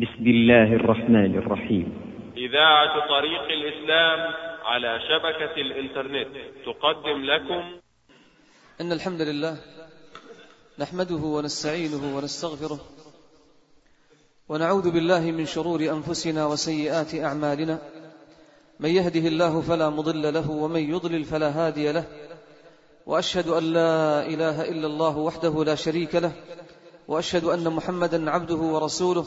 بسم الله الرحمن الرحيم. إذاعة طريق الإسلام على شبكة الإنترنت تقدم لكم. إن الحمد لله نحمده ونستعينه ونستغفره ونعوذ بالله من شرور أنفسنا وسيئات أعمالنا. من يهده الله فلا مضل له ومن يضلل فلا هادي له. وأشهد أن لا إله إلا الله وحده لا شريك له. وأشهد أن محمدا عبده ورسوله.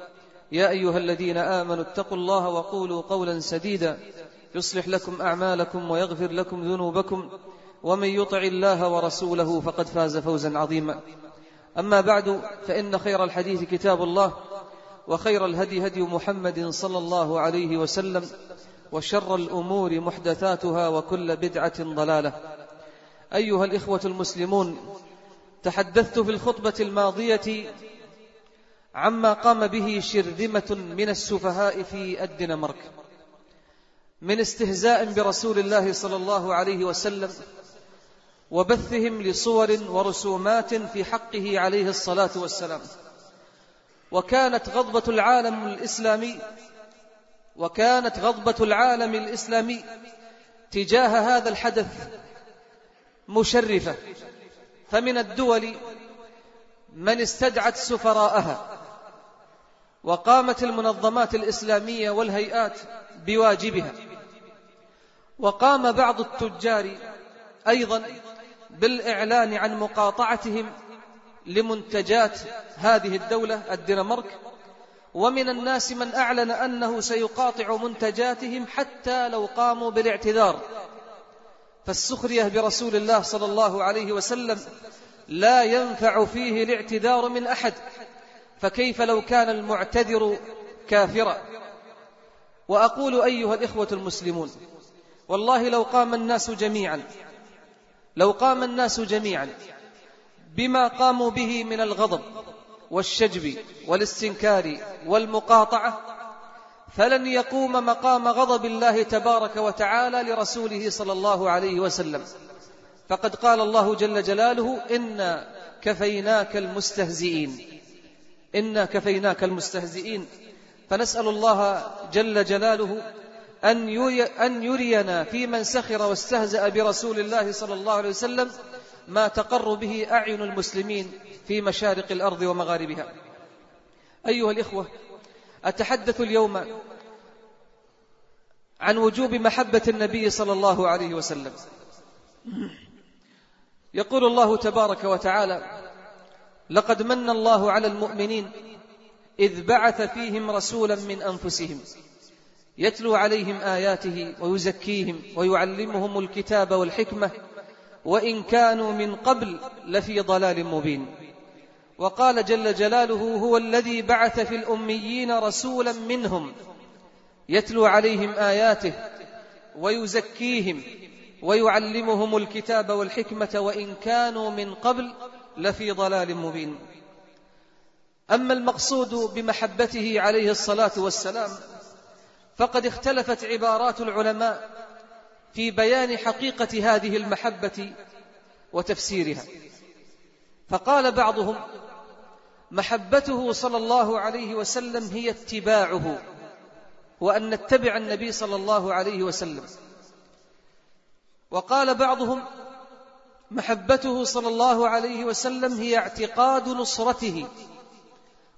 يا أيها الذين آمنوا اتقوا الله وقولوا قولا سديدا يصلح لكم أعمالكم ويغفر لكم ذنوبكم ومن يطع الله ورسوله فقد فاز فوزا عظيما أما بعد فإن خير الحديث كتاب الله وخير الهدي هدي محمد صلى الله عليه وسلم وشر الأمور محدثاتها وكل بدعة ضلالة أيها الإخوة المسلمون تحدثت في الخطبة الماضية عما قام به شرذمة من السفهاء في الدنمارك. من استهزاء برسول الله صلى الله عليه وسلم وبثهم لصور ورسومات في حقه عليه الصلاة والسلام. وكانت غضبة العالم الإسلامي وكانت غضبة العالم الإسلامي تجاه هذا الحدث مشرفة. فمن الدول من استدعت سفراءها. وقامت المنظمات الإسلامية والهيئات بواجبها. وقام بعض التجار أيضا بالإعلان عن مقاطعتهم لمنتجات هذه الدولة الدنمارك. ومن الناس من أعلن أنه سيقاطع منتجاتهم حتى لو قاموا بالاعتذار. فالسخرية برسول الله صلى الله عليه وسلم لا ينفع فيه الاعتذار من أحد. فكيف لو كان المعتذر كافرا؟ وأقول أيها الإخوة المسلمون والله لو قام الناس جميعا لو قام الناس جميعا بما قاموا به من الغضب والشجب والاستنكار والمقاطعة فلن يقوم مقام غضب الله تبارك وتعالى لرسوله صلى الله عليه وسلم. فقد قال الله جل جلاله إنا كفيناك المستهزئين إنا كفيناك المستهزئين. فنسأل الله جل جلاله أن أن يرينا في من سخر واستهزأ برسول الله صلى الله عليه وسلم ما تقر به أعين المسلمين في مشارق الأرض ومغاربها. أيها الإخوة أتحدث اليوم عن وجوب محبة النبي صلى الله عليه وسلم. يقول الله تبارك وتعالى لقد من الله على المؤمنين إذ بعث فيهم رسولا من أنفسهم يتلو عليهم آياته ويزكيهم ويعلمهم الكتاب والحكمة وإن كانوا من قبل لفي ضلال مبين. وقال جل جلاله هو الذي بعث في الأميين رسولا منهم يتلو عليهم آياته ويزكيهم ويعلمهم الكتاب والحكمة وإن كانوا من قبل لفي ضلال مبين. أما المقصود بمحبته عليه الصلاة والسلام فقد اختلفت عبارات العلماء في بيان حقيقة هذه المحبة وتفسيرها. فقال بعضهم محبته صلى الله عليه وسلم هي اتباعه وأن نتبع النبي صلى الله عليه وسلم. وقال بعضهم محبته صلى الله عليه وسلم هي اعتقاد نصرته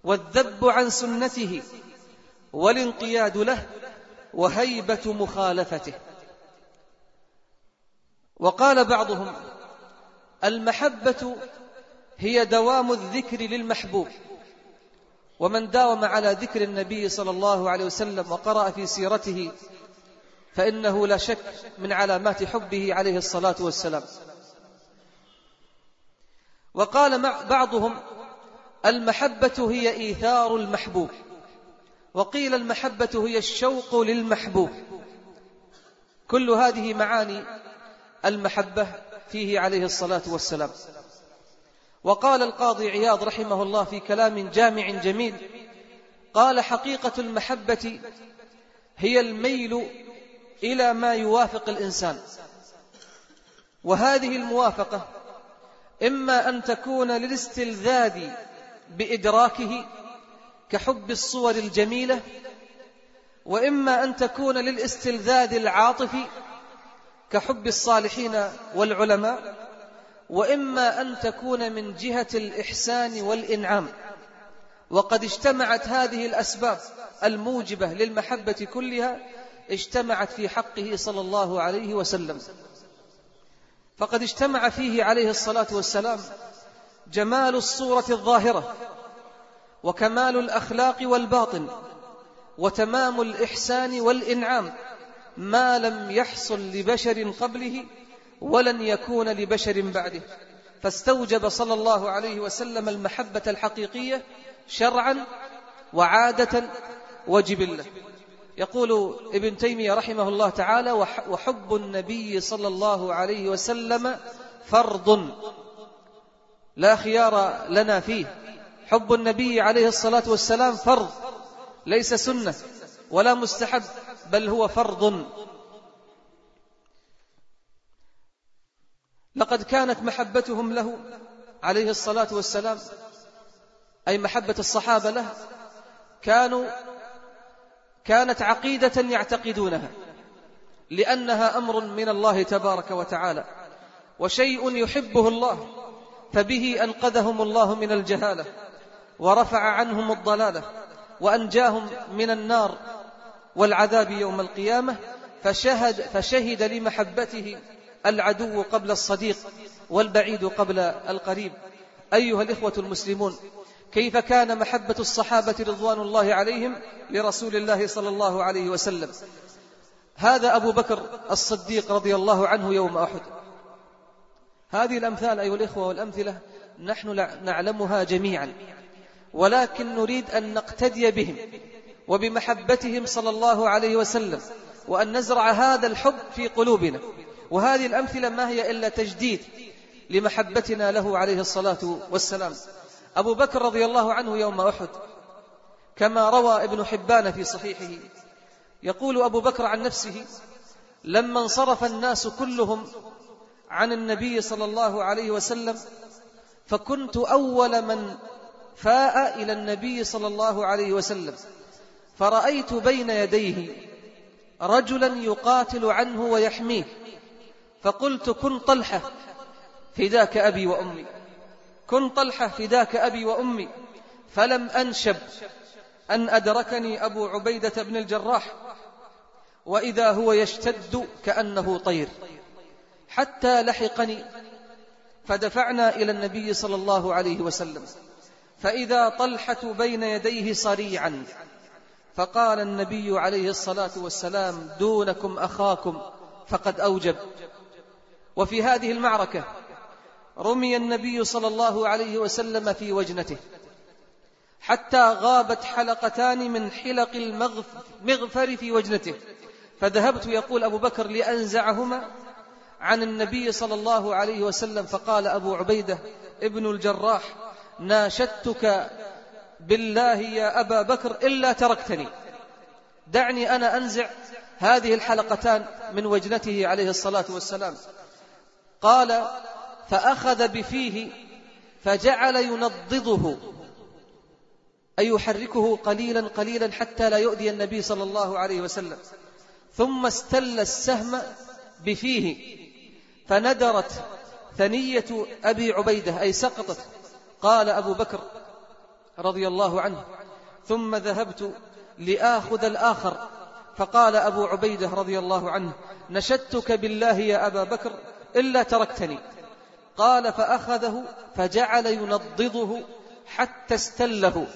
والذب عن سنته والانقياد له وهيبة مخالفته. وقال بعضهم المحبة هي دوام الذكر للمحبوب ومن داوم على ذكر النبي صلى الله عليه وسلم وقرأ في سيرته فإنه لا شك من علامات حبه عليه الصلاة والسلام. وقال بعضهم المحبة هي إيثار المحبوب وقيل المحبة هي الشوق للمحبوب. كل هذه معاني المحبة فيه عليه الصلاة والسلام. وقال القاضي عياض رحمه الله في كلام جامع جميل قال حقيقة المحبة هي الميل إلى ما يوافق الإنسان. وهذه الموافقة إما أن تكون للاستلذاذ بإدراكه كحب الصور الجميلة وإما أن تكون للاستلذاذ العاطفي كحب الصالحين والعلماء وإما أن تكون من جهة الإحسان والإنعام. وقد اجتمعت هذه الأسباب الموجبة للمحبة كلها اجتمعت في حقه صلى الله عليه وسلم. فقد اجتمع فيه عليه الصلاة والسلام جمال الصورة الظاهرة وكمال الأخلاق والباطن وتمام الإحسان والإنعام ما لم يحصل لبشر قبله ولن يكون لبشر بعده. فاستوجب صلى الله عليه وسلم المحبة الحقيقية شرعا وعادة وجبلة يقول ابن تيمية رحمه الله تعالى وحب النبي صلى الله عليه وسلم فرض لا خيار لنا فيه. حب النبي عليه الصلاة والسلام فرض ليس سنة ولا مستحب بل هو فرض. لقد كانت محبتهم له عليه الصلاة والسلام أي محبة الصحابة له كانوا كانت عقيدة يعتقدونها لأنها أمر من الله تبارك وتعالى وشيء يحبه الله فبه أنقذهم الله من الجهالة ورفع عنهم الضلالة وأنجاهم من النار والعذاب يوم القيامة فشهد, فشهد لمحبته العدو قبل الصديق والبعيد قبل القريب. أيها الإخوة المسلمون كيف كان محبة الصحابة رضوان الله عليهم لرسول الله صلى الله عليه وسلم. هذا أبو بكر الصديق رضي الله عنه يوم أحد. هذه الأمثال أيها الإخوة والأمثلة نحن نعلمها جميعا ولكن نريد أن نقتدي بهم وبمحبتهم صلى الله عليه وسلم وأن نزرع هذا الحب في قلوبنا. وهذه الأمثلة ما هي إلا تجديد لمحبتنا له عليه الصلاة والسلام. أبو بكر رضي الله عنه يوم أحد كما روى ابن حبان في صحيحه يقول أبو بكر عن نفسه لما انصرف الناس كلهم عن النبي صلى الله عليه وسلم فكنت أول من فاء إلى النبي صلى الله عليه وسلم فرأيت بين يديه رجلا يقاتل عنه ويحميه فقلت كن طلحة فداك أبي وأمي. كن طلحة فداك أبي وأمي فلم أنشب أن أدركني أبو عبيدة بن الجراح وإذا هو يشتد كأنه طير. حتى لحقني فدفعنا إلى النبي صلى الله عليه وسلم. فإذا طلحة بين يديه صريعا فقال النبي عليه الصلاة والسلام دونكم أخاكم فقد أوجب. وفي هذه المعركة رمي النبي صلى الله عليه وسلم في وجنته حتى غابت حلقتان من حلق المغفر في وجنته. فذهبت يقول أبو بكر لأنزعهما عن النبي صلى الله عليه وسلم فقال أبو عبيدة ابن الجراح ناشدتك بالله يا أبا بكر إلا تركتني. دعني أنا أنزع هذه الحلقتان من وجنته عليه الصلاة والسلام. قال فأخذ بفيه فجعل ينضضه أي يحركه قليلا قليلا حتى لا يؤذي النبي صلى الله عليه وسلم. ثم استل السهم بفيه فندرت ثنية أبي عبيدة أي سقطت. قال أبو بكر رضي الله عنه ثم ذهبت لآخذ الآخر. فقال أبو عبيدة رضي الله عنه نشدتك بالله يا أبا بكر إلا تركتني. قال فأخذه فجعل ينضضه حتى استله.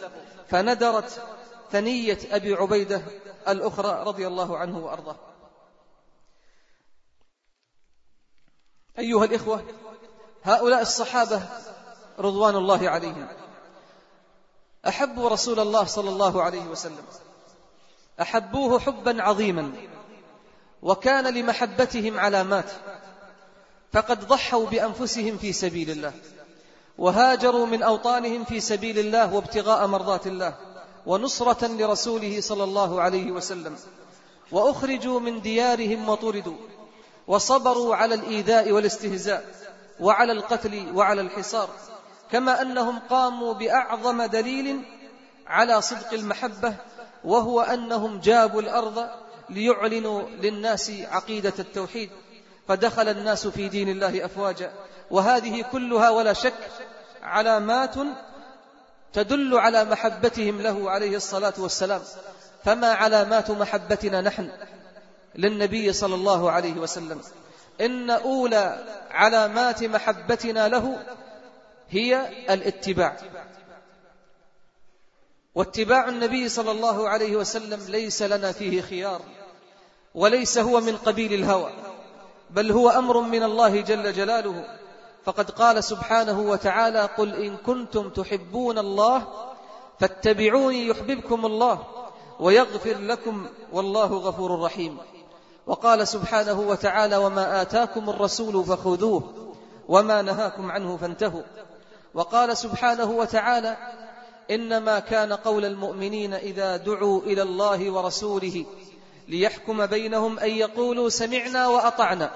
فندرت ثنية أبي عبيدة الأخرى رضي الله عنه وأرضاه. أيها الإخوة هؤلاء الصحابة رضوان الله عليهم. أحبوا رسول الله صلى الله عليه وسلم. أحبوه حبا عظيما. وكان لمحبتهم علامات. فقد ضحوا بأنفسهم في سبيل الله وهاجروا من أوطانهم في سبيل الله وابتغاء مرضات الله ونصرة لرسوله صلى الله عليه وسلم وأخرجوا من ديارهم وطردوا وصبروا على الإيذاء والاستهزاء وعلى القتل وعلى الحصار كما أنهم قاموا بأعظم دليل على صدق المحبة وهو أنهم جابوا الأرض ليعلنوا للناس عقيدة التوحيد. فدخل الناس في دين الله أفواجا. وهذه كلها ولا شك علامات تدل على محبتهم له عليه الصلاة والسلام. فما علامات محبتنا نحن للنبي صلى الله عليه وسلم؟ إن أولى علامات محبتنا له هي الاتباع. واتباع النبي صلى الله عليه وسلم ليس لنا فيه خيار وليس هو من قبيل الهوى. بل هو أمر من الله جل جلاله. فقد قال سبحانه وتعالى قل إن كنتم تحبون الله فاتبعوني يحببكم الله ويغفر لكم والله غفور رحيم. وقال سبحانه وتعالى وما آتاكم الرسول فخذوه وما نهاكم عنه فانتهوا. وقال سبحانه وتعالى إنما كان قول المؤمنين إذا دعوا إلى الله ورسوله ليحكم بينهم أن يقولوا سمعنا وأطعنا.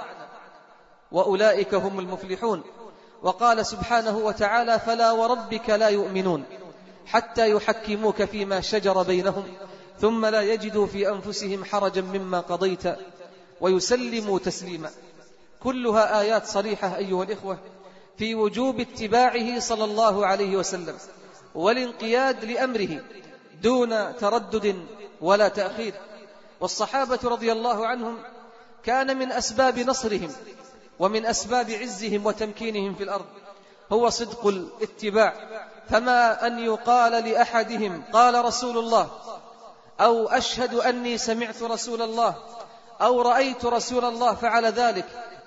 وأولئك هم المفلحون. وقال سبحانه وتعالى فلا وربك لا يؤمنون. حتى يحكموك فيما شجر بينهم. ثم لا يجدوا في أنفسهم حرجا مما قضيت. ويسلموا تسليما. كلها آيات صريحة أيها الإخوة في وجوب اتباعه صلى الله عليه وسلم. والانقياد لأمره دون تردد ولا تأخير. والصحابة رضي الله عنهم كان من أسباب نصرهم ومن أسباب عزهم وتمكينهم في الأرض. هو صدق الاتباع. فما أن يقال لأحدهم قال رسول الله أو أشهد أني سمعت رسول الله أو رأيت رسول الله فعل ذلك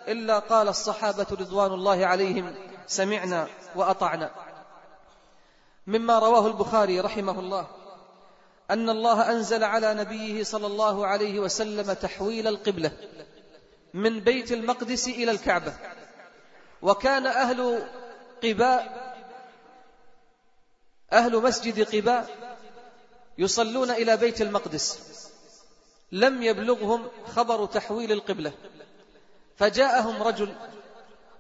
إلا قال الصحابة رضوان الله عليهم سمعنا وأطعنا. مما رواه البخاري رحمه الله. أن الله أنزل على نبيه صلى الله عليه وسلم تحويل القبلة من بيت المقدس إلى الكعبة. وكان أهل قباء أهل مسجد قباء يصلون إلى بيت المقدس. لم يبلغهم خبر تحويل القبلة. فجاءهم رجل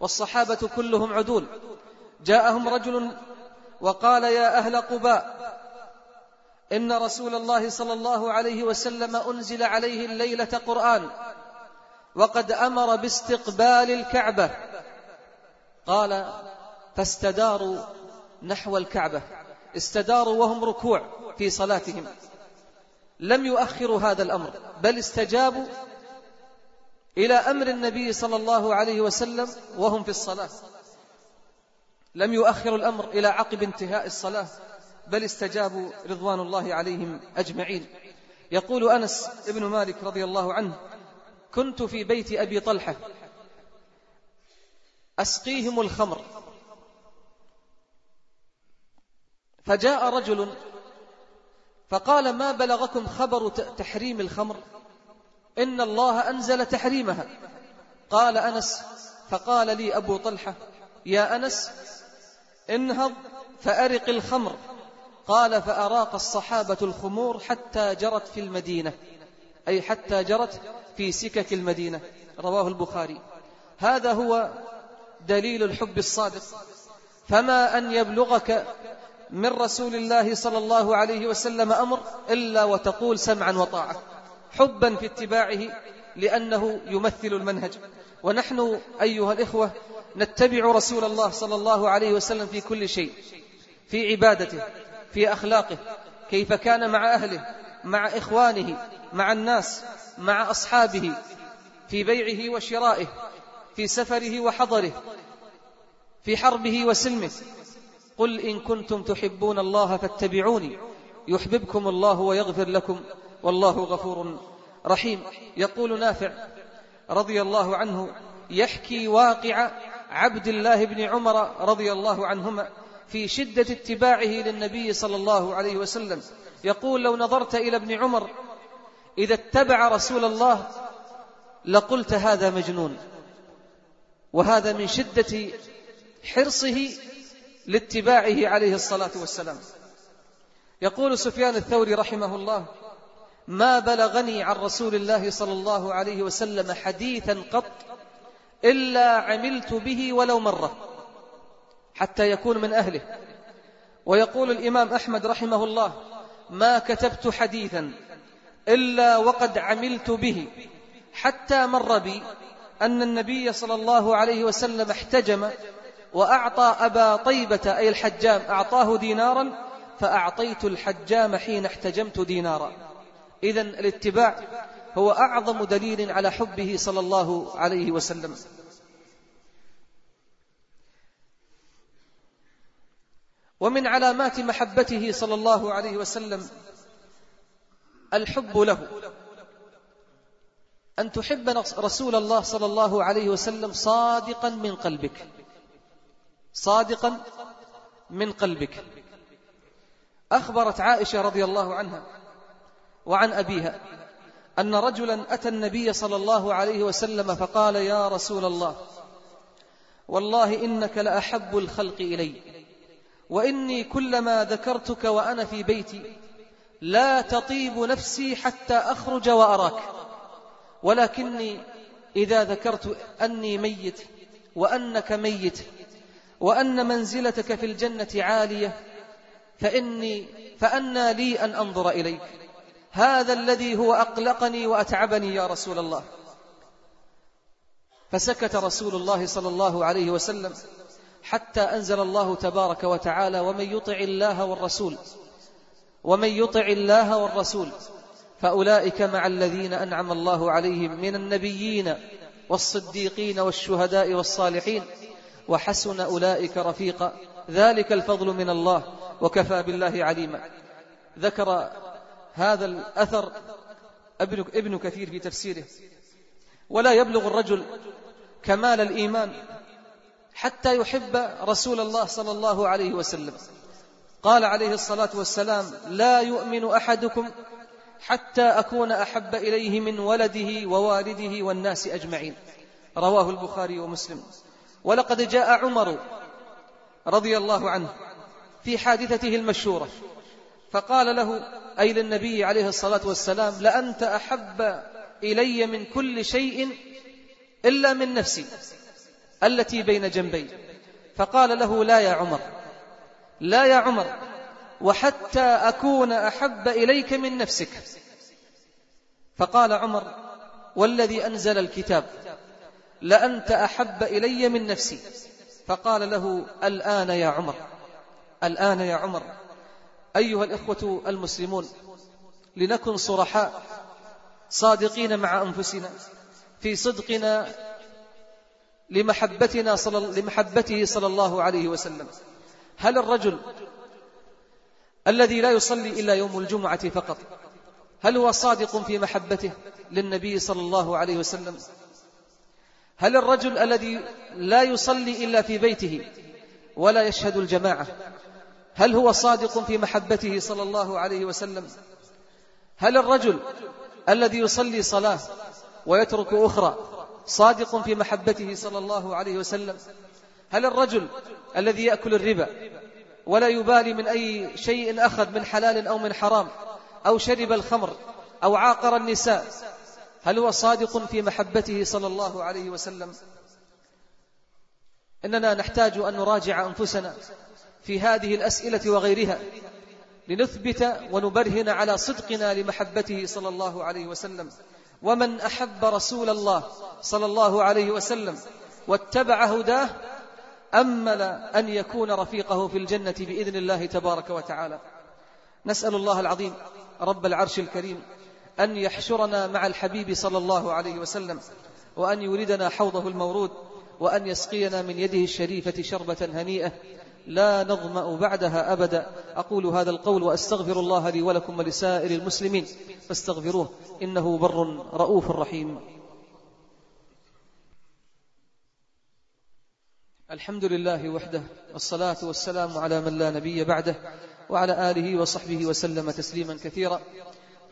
والصحابة كلهم عدول. جاءهم رجل وقال يا أهل قباء إن رسول الله صلى الله عليه وسلم أنزل عليه الليلة قرآن وقد أمر باستقبال الكعبة. قال فاستداروا نحو الكعبة استداروا وهم ركوع في صلاتهم. لم يؤخروا هذا الأمر بل استجابوا إلى أمر النبي صلى الله عليه وسلم وهم في الصلاة. لم يؤخروا الأمر إلى عقب انتهاء الصلاة. بل استجابوا رضوان الله عليهم أجمعين. يقول أنس ابن مالك رضي الله عنه كنت في بيت أبي طلحة أسقيهم الخمر فجاء رجل فقال ما بلغكم خبر تحريم الخمر؟ إن الله أنزل تحريمها. قال أنس فقال لي أبو طلحة يا أنس انهض فأرق الخمر. قال فأراق الصحابة الخمور حتى جرت في المدينة أي حتى جرت في سكك المدينة رواه البخاري. هذا هو دليل الحب الصادق. فما أن يبلغك من رسول الله صلى الله عليه وسلم أمر إلا وتقول سمعا وطاعة حبا في اتباعه لأنه يمثل المنهج. ونحن أيها الإخوة نتبع رسول الله صلى الله عليه وسلم في كل شيء في عبادته. في أخلاقه كيف كان مع أهله مع إخوانه مع الناس مع أصحابه في بيعه وشرائه في سفره وحضره في حربه وسلمه. قل إن كنتم تحبون الله فاتبعوني يحببكم الله ويغفر لكم والله غفور رحيم. يقول نافع رضي الله عنه يحكي واقع عبد الله بن عمر رضي الله عنهما في شدة اتباعه للنبي صلى الله عليه وسلم. يقول لو نظرت إلى ابن عمر إذا اتبع رسول الله لقلت هذا مجنون. وهذا من شدة حرصه لاتباعه عليه الصلاة والسلام. يقول سفيان الثوري رحمه الله ما بلغني عن رسول الله صلى الله عليه وسلم حديثا قط إلا عملت به ولو مرة. حتى يكون من أهله. ويقول الإمام أحمد رحمه الله ما كتبت حديثا إلا وقد عملت به حتى مر بي أن النبي صلى الله عليه وسلم احتجم وأعطى أبا طيبة أي الحجام أعطاه دينارا فأعطيت الحجام حين احتجمت دينارا. إذا الاتباع هو أعظم دليل على حبه صلى الله عليه وسلم. ومن علامات محبته صلى الله عليه وسلم الحب له. أن تحب رسول الله صلى الله عليه وسلم صادقا من قلبك. صادقا من قلبك. أخبرت عائشة رضي الله عنها وعن أبيها أن رجلا أتى النبي صلى الله عليه وسلم فقال يا رسول الله والله إنك لأحب الخلق إلي. وإني كلما ذكرتك وأنا في بيتي لا تطيب نفسي حتى أخرج وأراك. ولكني إذا ذكرت أني ميت وأنك ميت وأن منزلتك في الجنة عالية فإني فأنى لي أن أنظر إليك. هذا الذي هو أقلقني وأتعبني يا رسول الله. فسكت رسول الله صلى الله عليه وسلم. حتى أنزل الله تبارك وتعالى ومن يطع الله والرسول ومن يطع الله والرسول فأولئك مع الذين أنعم الله عليهم من النبيين والصديقين والشهداء والصالحين وحسن أولئك رفيقا. ذلك الفضل من الله وكفى بالله عليما. ذكر هذا الأثر ابن, كثير في تفسيره. ولا يبلغ الرجل كمال الإيمان. حتى يحب رسول الله صلى الله عليه وسلم. قال عليه الصلاة والسلام لا يؤمن أحدكم حتى أكون أحب إليه من ولده ووالده والناس أجمعين. رواه البخاري ومسلم. ولقد جاء عمر رضي الله عنه في حادثته المشهورة فقال له أي للنبي عليه الصلاة والسلام لأنت أحب إلي من كل شيء إلا من نفسي. التي بين جنبي فقال له لا يا عمر لا يا عمر وحتى أكون أحب إليك من نفسك. فقال عمر والذي أنزل الكتاب لأنت أحب إلي من نفسي. فقال له الآن يا عمر الآن يا عمر أيها الإخوة المسلمون لنكن صرحاء صادقين مع أنفسنا في صدقنا لمحبتنا صلى لمحبته صلى الله عليه وسلم. هل الرجل الذي لا يصلي إلا يوم الجمعة فقط هل هو صادق في محبته للنبي صلى الله عليه وسلم؟ هل الرجل الذي لا يصلي إلا في بيته ولا يشهد الجماعة هل هو صادق في محبته صلى الله عليه وسلم؟ هل الرجل الذي يصلي صلاة ويترك أخرى صادق في محبته صلى الله عليه وسلم. هل الرجل الذي يأكل الربا ولا يبالي من أي شيء أخذ من حلال أو من حرام أو شرب الخمر أو عاقر النساء هل هو صادق في محبته صلى الله عليه وسلم؟ إننا نحتاج أن نراجع أنفسنا في هذه الأسئلة وغيرها لنثبت ونبرهن على صدقنا لمحبته صلى الله عليه وسلم. ومن أحب رسول الله صلى الله عليه وسلم واتبع هداه أمل أن يكون رفيقه في الجنة بإذن الله تبارك وتعالى. نسأل الله العظيم رب العرش الكريم أن يحشرنا مع الحبيب صلى الله عليه وسلم وأن يولدنا حوضه المورود وأن يسقينا من يده الشريفة شربة هنيئة لا نظمأ بعدها أبدا. أقول هذا القول وأستغفر الله لي ولكم ولسائر المسلمين. فاستغفروه إنه بر رؤوف رحيم. الحمد لله وحده والصلاة والسلام على من لا نبي بعده وعلى آله وصحبه وسلم تسليما كثيرا.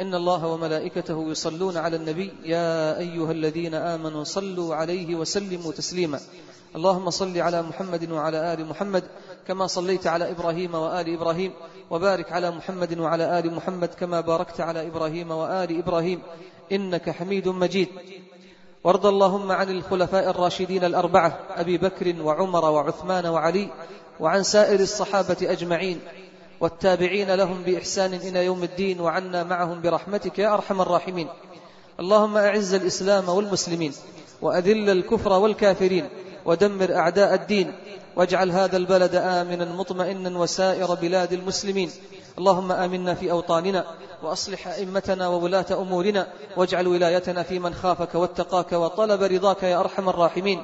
إن الله وملائكته يصلون على النبي يا أيها الذين آمنوا صلوا عليه وسلموا تسليما. اللهم صل على محمد وعلى آل محمد كما صليت على إبراهيم وآل إبراهيم وبارك على محمد وعلى آل محمد كما باركت على إبراهيم وآل إبراهيم. إنك حميد مجيد. وارض اللهم عن الخلفاء الراشدين الأربعة أبي بكر وعمر وعثمان وعلي وعن سائر الصحابة أجمعين. والتابعين لهم بإحسان إلى يوم الدين وعنا معهم برحمتك يا أرحم الراحمين. اللهم أعز الإسلام والمسلمين وأذل الكفر والكافرين ودمر أعداء الدين واجعل هذا البلد آمنا مطمئنا وسائر بلاد المسلمين. اللهم آمنا في أوطاننا وأصلح أئمتنا وولاة أمورنا واجعل ولايتنا في من خافك واتقاك وطلب رضاك يا أرحم الراحمين.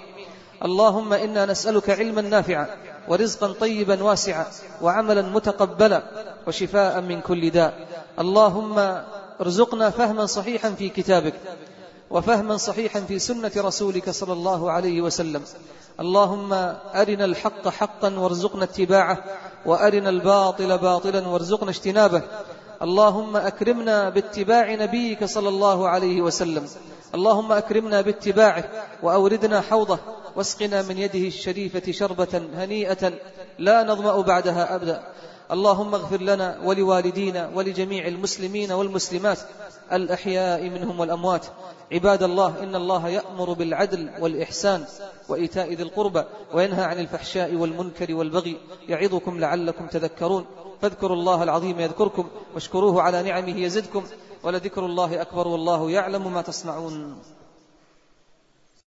اللهم إنا نسألك علما نافعا ورزقا طيبا واسعا وعملا متقبلا وشفاء من كل داء. اللهم ارزقنا فهما صحيحا في كتابك وفهما صحيحا في سنة رسولك صلى الله عليه وسلم. اللهم أرنا الحق حقا وارزقنا اتباعه وأرنا الباطل باطلا وارزقنا اجتنابه. اللهم أكرمنا باتباع نبيك صلى الله عليه وسلم. اللهم أكرمنا باتباعه وأوردنا حوضه واسقنا من يده الشريفة شربة هنيئة لا نظمأ بعدها أبدا. اللهم اغفر لنا ولوالدينا ولجميع المسلمين والمسلمات الأحياء منهم والأموات. عباد الله إن الله يأمر بالعدل والإحسان وإيتاء ذي القربى وينهى عن الفحشاء والمنكر والبغي. يعظكم لعلكم تذكرون. فاذكروا الله العظيم يذكركم واشكروه على نعمه يزدكم ولذكر الله أكبر والله يعلم ما تصنعون